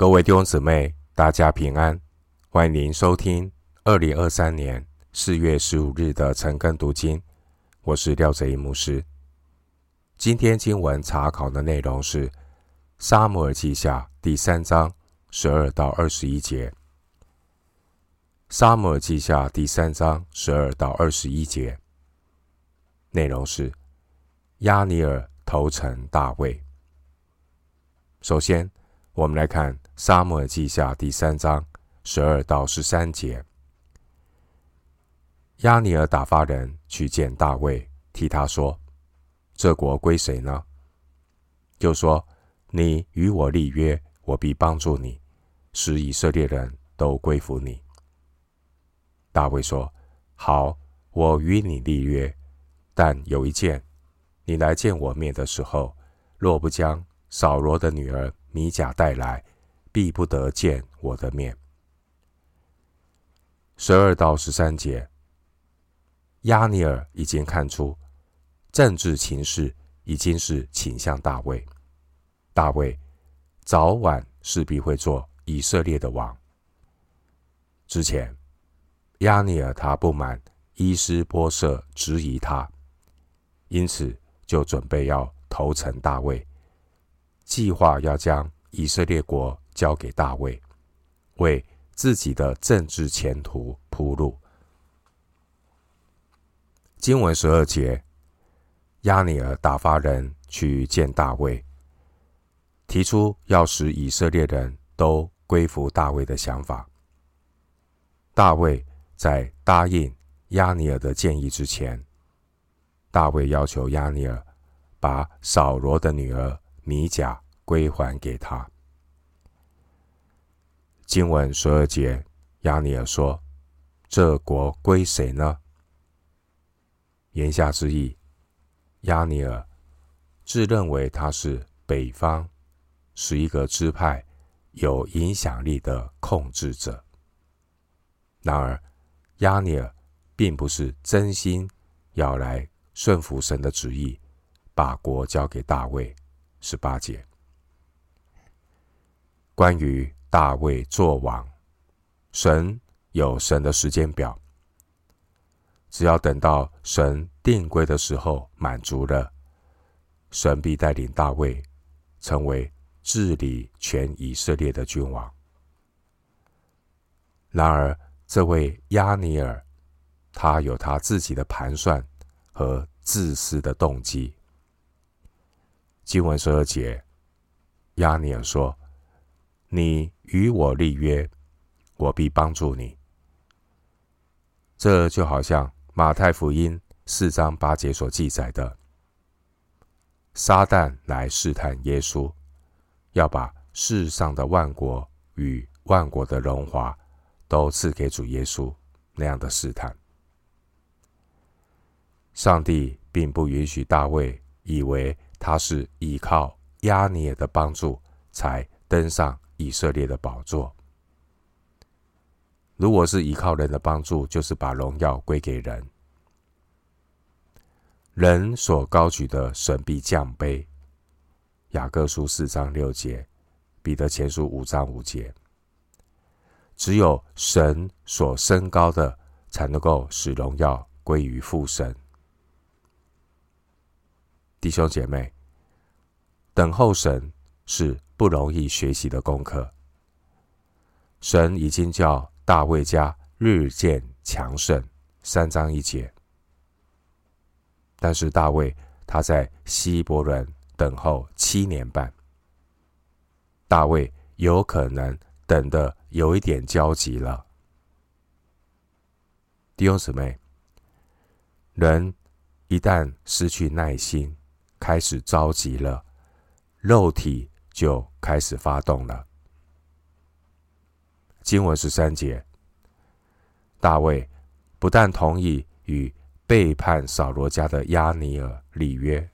各位弟兄姊妹，大家平安，欢迎您收听二零二三年四月十五日的晨更读经。我是廖哲一牧师。今天经文查考的内容是《撒母耳记下》第三章十二到二十一节。《撒母耳记下》第三章十二到二十一节内容是亚尼尔投诚大卫。首先，我们来看《撒母耳记下》第三章十二到十三节。押尼尔打发人去见大卫，替他说：“这国归谁呢？”就说：“你与我立约，我必帮助你，使以色列人都归服你。”大卫说：“好，我与你立约，但有一件，你来见我面的时候，若不将扫罗的女儿。”米甲带来，必不得见我的面。十二到十三节，亚尼尔已经看出政治情势已经是倾向大卫，大卫早晚势必会做以色列的王。之前，亚尼尔他不满伊斯波设质疑他，因此就准备要投诚大卫。计划要将以色列国交给大卫，为自己的政治前途铺路。经文十二节，亚尼尔打发人去见大卫，提出要使以色列人都归服大卫的想法。大卫在答应亚尼尔的建议之前，大卫要求亚尼尔把扫罗的女儿。米甲归还给他。经文十二节，押尼尔说：“这国归谁呢？”言下之意，押尼尔自认为他是北方十一个支派有影响力的控制者。然而，押尼尔并不是真心要来顺服神的旨意，把国交给大卫。十八节，关于大卫作王，神有神的时间表。只要等到神定规的时候满足了，神必带领大卫成为治理全以色列的君王。然而，这位亚尼尔，他有他自己的盘算和自私的动机。经文十二节，亚尼尔说：“你与我立约，我必帮助你。”这就好像马太福音四章八节所记载的：“撒旦来试探耶稣，要把世上的万国与万国的荣华都赐给主耶稣。”那样的试探，上帝并不允许大卫以为。他是依靠押尼珥的帮助才登上以色列的宝座。如果是依靠人的帮助，就是把荣耀归给人。人所高举的，神必降卑。雅各书四章六节，彼得前书五章五节。只有神所升高的，才能够使荣耀归于父神。弟兄姐妹，等候神是不容易学习的功课。神已经叫大卫家日渐强盛，三章一节。但是大卫他在希伯伦等候七年半，大卫有可能等得有一点焦急了。弟兄姊妹，人一旦失去耐心，开始着急了，肉体就开始发动了。经文十三节，大卫不但同意与背叛扫罗家的押尼尔立约，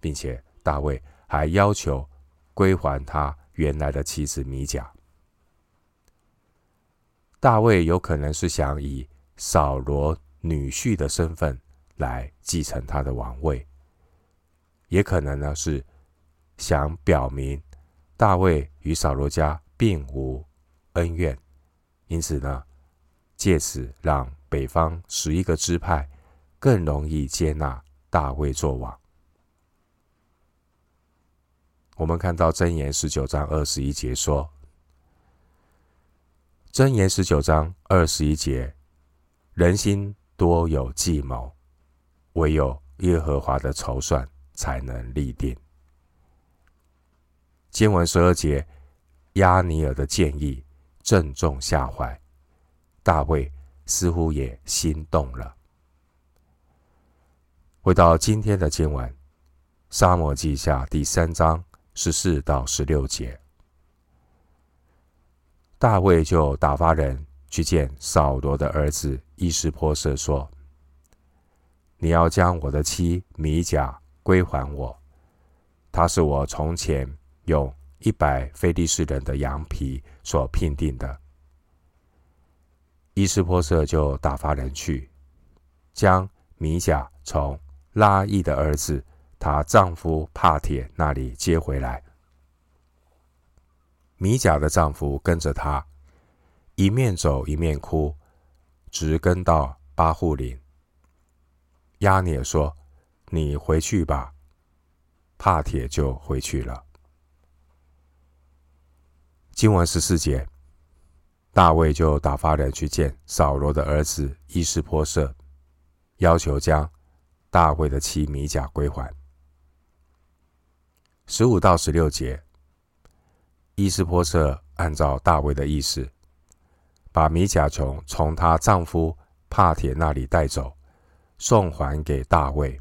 并且大卫还要求归还他原来的妻子米甲。大卫有可能是想以扫罗女婿的身份来继承他的王位。也可能呢是想表明大卫与扫罗家并无恩怨，因此呢，借此让北方十一个支派更容易接纳大卫作王。我们看到箴言十九章二十一节说：“箴言十九章二十一节，人心多有计谋，唯有耶和华的筹算才能立定。”经文十二节，亚尼尔的建议正中下怀，大卫似乎也心动了。回到今天的经文，《撒母耳记下》第三章十四到十六节，大卫就打发人去见扫罗的儿子伊施波设，说：“你要将我的妻米甲归还我，她是我从前。”用一百非利士人的羊皮所聘定的，伊斯波设就打发人去，将米甲从拉亿的儿子她丈夫帕铁那里接回来。米甲的丈夫跟着他，一面走一面哭，直跟到巴户林。亚涅说：“你回去吧。”帕铁就回去了。经文十四节，大卫就打发人去见扫罗的儿子伊施波设，要求将大卫的妻米甲归还。十五到十六节，伊施波设按照大卫的意思，把米甲从从她丈夫帕铁那里带走，送还给大卫。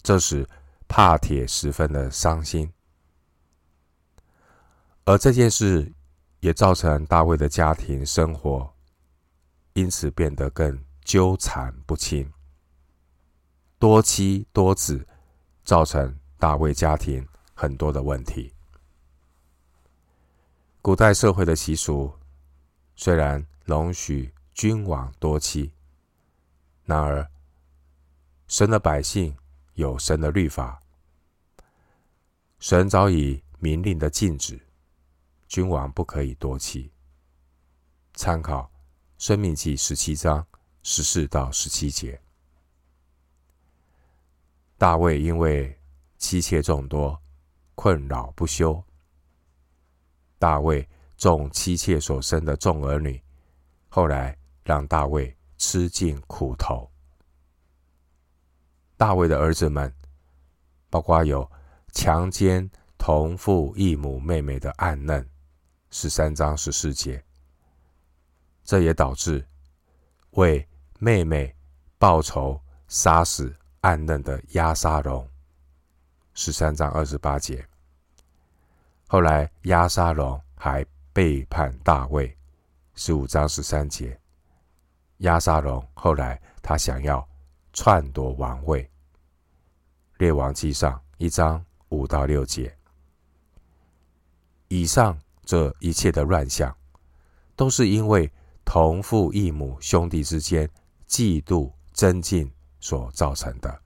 这时，帕铁十分的伤心。而这件事也造成大卫的家庭生活因此变得更纠缠不清，多妻多子，造成大卫家庭很多的问题。古代社会的习俗虽然容许君王多妻，然而神的百姓有神的律法，神早已明令的禁止。君王不可以多妻。参考《生命记》十七章十四到十七节。大卫因为妻妾众多，困扰不休。大卫众妻妾所生的众儿女，后来让大卫吃尽苦头。大卫的儿子们，包括有强奸同父异母妹妹的暗嫩。十三章十四节，这也导致为妹妹报仇杀死暗嫩的押沙龙。十三章二十八节，后来押沙龙还背叛大卫。十五章十三节，押沙龙后来他想要篡夺王位。列王记上一章五到六节，以上。这一切的乱象，都是因为同父异母兄弟之间嫉妒争竞所造成的。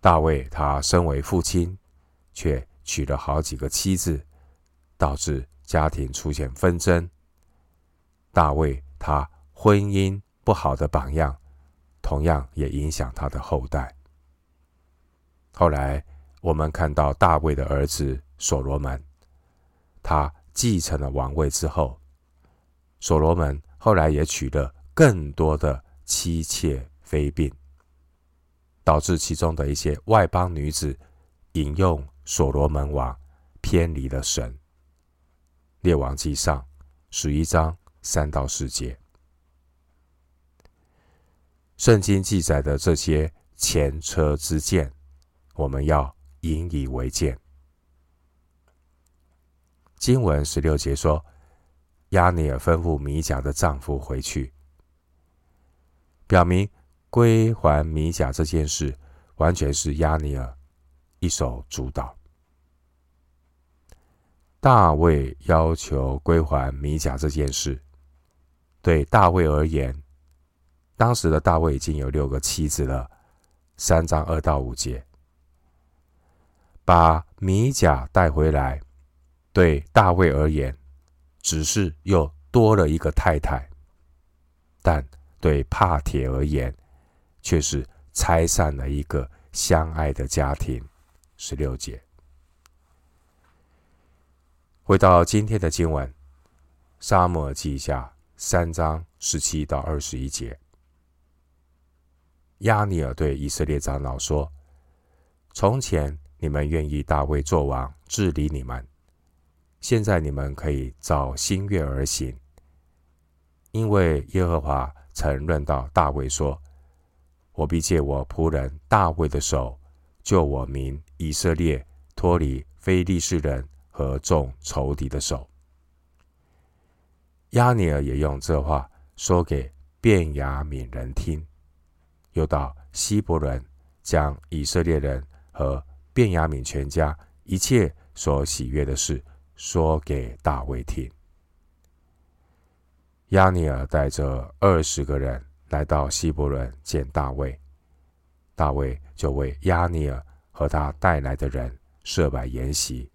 大卫他身为父亲，却娶了好几个妻子，导致家庭出现纷争。大卫他婚姻不好的榜样，同样也影响他的后代。后来我们看到大卫的儿子所罗门。他继承了王位之后，所罗门后来也娶了更多的妻妾妃嫔，导致其中的一些外邦女子引用所罗门王偏离了神。列王记上十一章三到四节，圣经记载的这些前车之鉴，我们要引以为鉴。经文十六节说，亚尼尔吩咐米甲的丈夫回去，表明归还米甲这件事完全是亚尼尔一手主导。大卫要求归还米甲这件事，对大卫而言，当时的大卫已经有六个妻子了。三章二到五节，把米甲带回来，对大卫而言，只是又多了一个太太；但对帕铁而言，却是拆散了一个相爱的家庭。十六节。回到今天的经文，《撒母耳记下》三章十七到二十一节，亚尼尔对以色列长老说：“从前你们愿意大卫做王治理你们，现在你们可以照心愿而行，因为耶和华曾论到大卫说：我必借我仆人大卫的手，救我民以色列脱离非利士人。”和众仇敌的手，亚尼尔也用这话说给便雅悯人听，又到希伯伦，将以色列人和便雅悯全家一切所喜悦的事说给大卫听。押尼尔带着二十个人来到希伯伦见大卫，大卫就为押尼尔和他带来的人设摆筵席。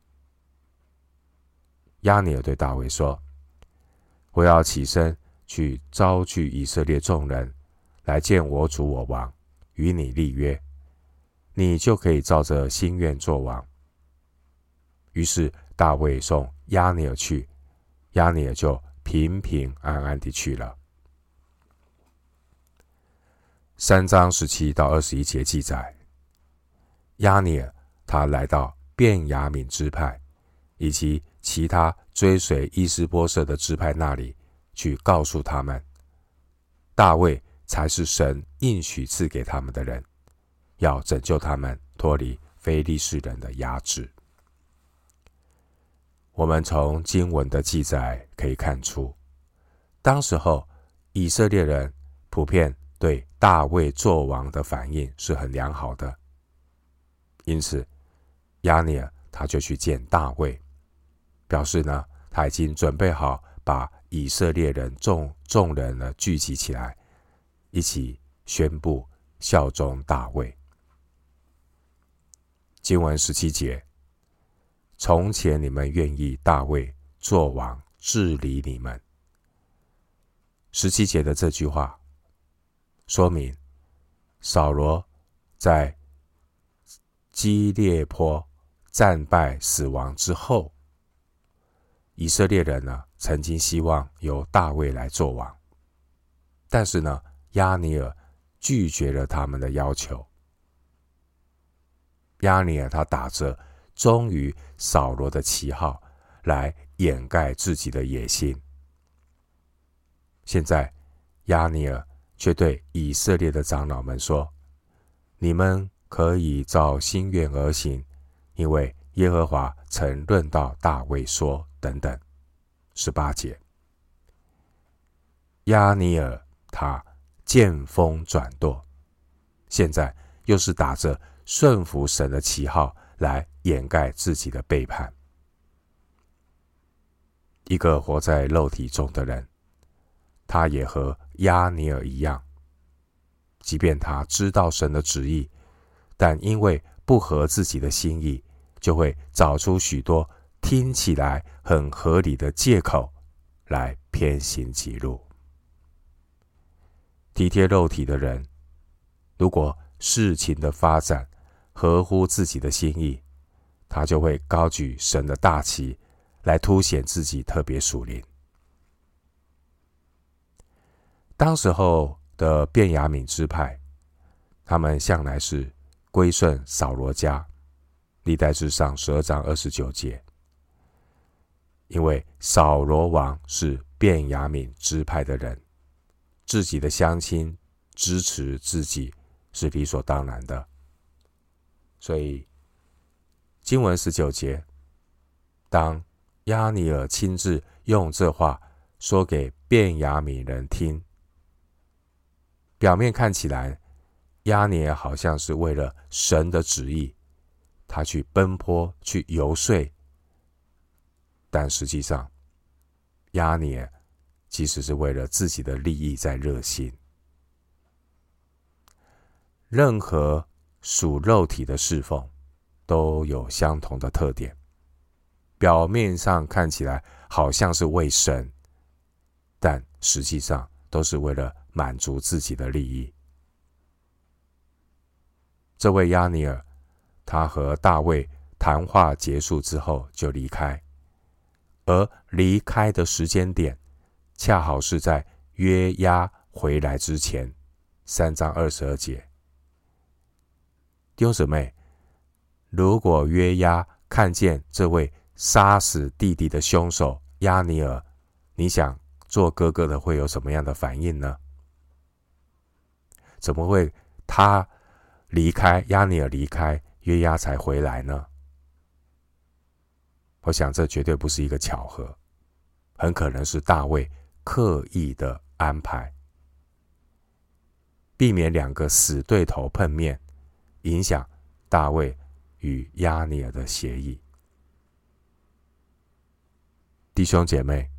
押尼尔对大卫说：“我要起身去招聚以色列众人来见我主我王，与你立约，你就可以照着心愿做王。”于是大卫送亚尼尔去，亚尼尔就平平安安地去了。三章十七到二十一节记载，亚尼尔他来到便雅悯支派，以及。其他追随伊斯波设的支派那里去，告诉他们，大卫才是神应许赐给他们的人，要拯救他们脱离非利士人的压制。我们从经文的记载可以看出，当时候以色列人普遍对大卫作王的反应是很良好的，因此押尼尔他就去见大卫。表示呢，他已经准备好把以色列人众众人呢聚集起来，一起宣布效忠大卫。经文十七节：从前你们愿意大卫做王治理你们。十七节的这句话说明，扫罗在基列坡战败死亡之后。以色列人呢，曾经希望由大卫来做王，但是呢，亚尼尔拒绝了他们的要求。亚尼尔他打着忠于扫罗的旗号来掩盖自己的野心。现在，亚尼尔却对以色列的长老们说：“你们可以照心愿而行，因为耶和华曾论到大卫说。”等等，十八节，亚尼尔他见风转舵，现在又是打着顺服神的旗号来掩盖自己的背叛。一个活在肉体中的人，他也和亚尼尔一样，即便他知道神的旨意，但因为不合自己的心意，就会找出许多。听起来很合理的借口来偏行己路。体贴肉体的人，如果事情的发展合乎自己的心意，他就会高举神的大旗来凸显自己特别属灵。当时候的便雅悯支派，他们向来是归顺扫罗家。历代志上十二章二十九节。因为扫罗王是便雅悯支派的人，自己的乡亲支持自己是理所当然的。所以经文十九节，当押尼尔亲自用这话说给便雅悯人听，表面看起来押尼尔好像是为了神的旨意，他去奔波去游说。但实际上，押尼尔其实是为了自己的利益在热心。任何属肉体的侍奉，都有相同的特点，表面上看起来好像是为神，但实际上都是为了满足自己的利益。这位亚尼尔，他和大卫谈话结束之后就离开，而离开的时间点，恰好是在约押回来之前。三章二十二节，弟兄姊妹，如果约押看见这位杀死弟弟的凶手亚尼尔，你想做哥哥的会有什么样的反应呢？怎么会他离开，亚尼尔离开，约押才回来呢？我想这绝对不是一个巧合，很可能是大卫刻意的安排。避免两个死对头碰面，影响大卫与亚尼尔的协议。弟兄姐妹，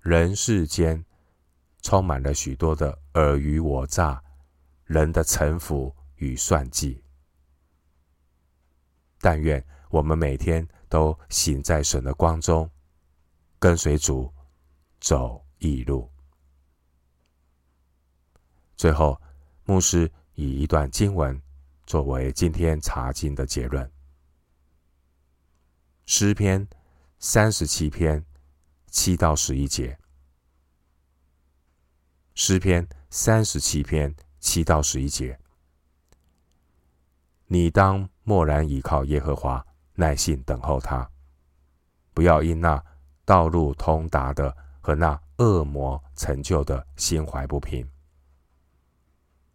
人世间充满了许多的尔虞我诈，人的城府与算计。但愿我们每天都行在神的光中，跟随主走义路。最后，牧师以一段经文作为今天查经的结论：诗篇三十七篇七到十一节。诗篇三十七篇七到十一节，你当默然倚靠耶和华，耐心等候他，不要因那道路通达的和那恶魔成就的心怀不平。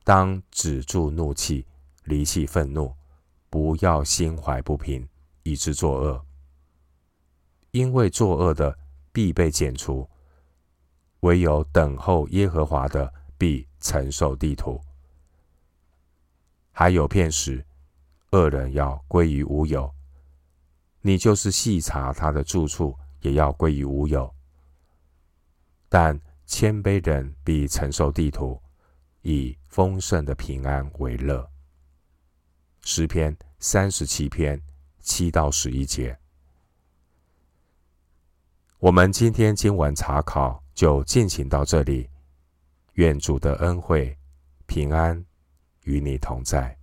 当止住怒气，离弃愤怒，不要心怀不平，以致作恶。因为作恶的必被剪除，唯有等候耶和华的必承受地土。还有片时，恶人要归于无有，你就是细查他的住处，也要归于无有。但谦卑人必承受地土。以丰盛的平安为乐。诗篇三十七篇七到十一节。我们今天经文查考就进行到这里。愿主的恩惠平安与你同在。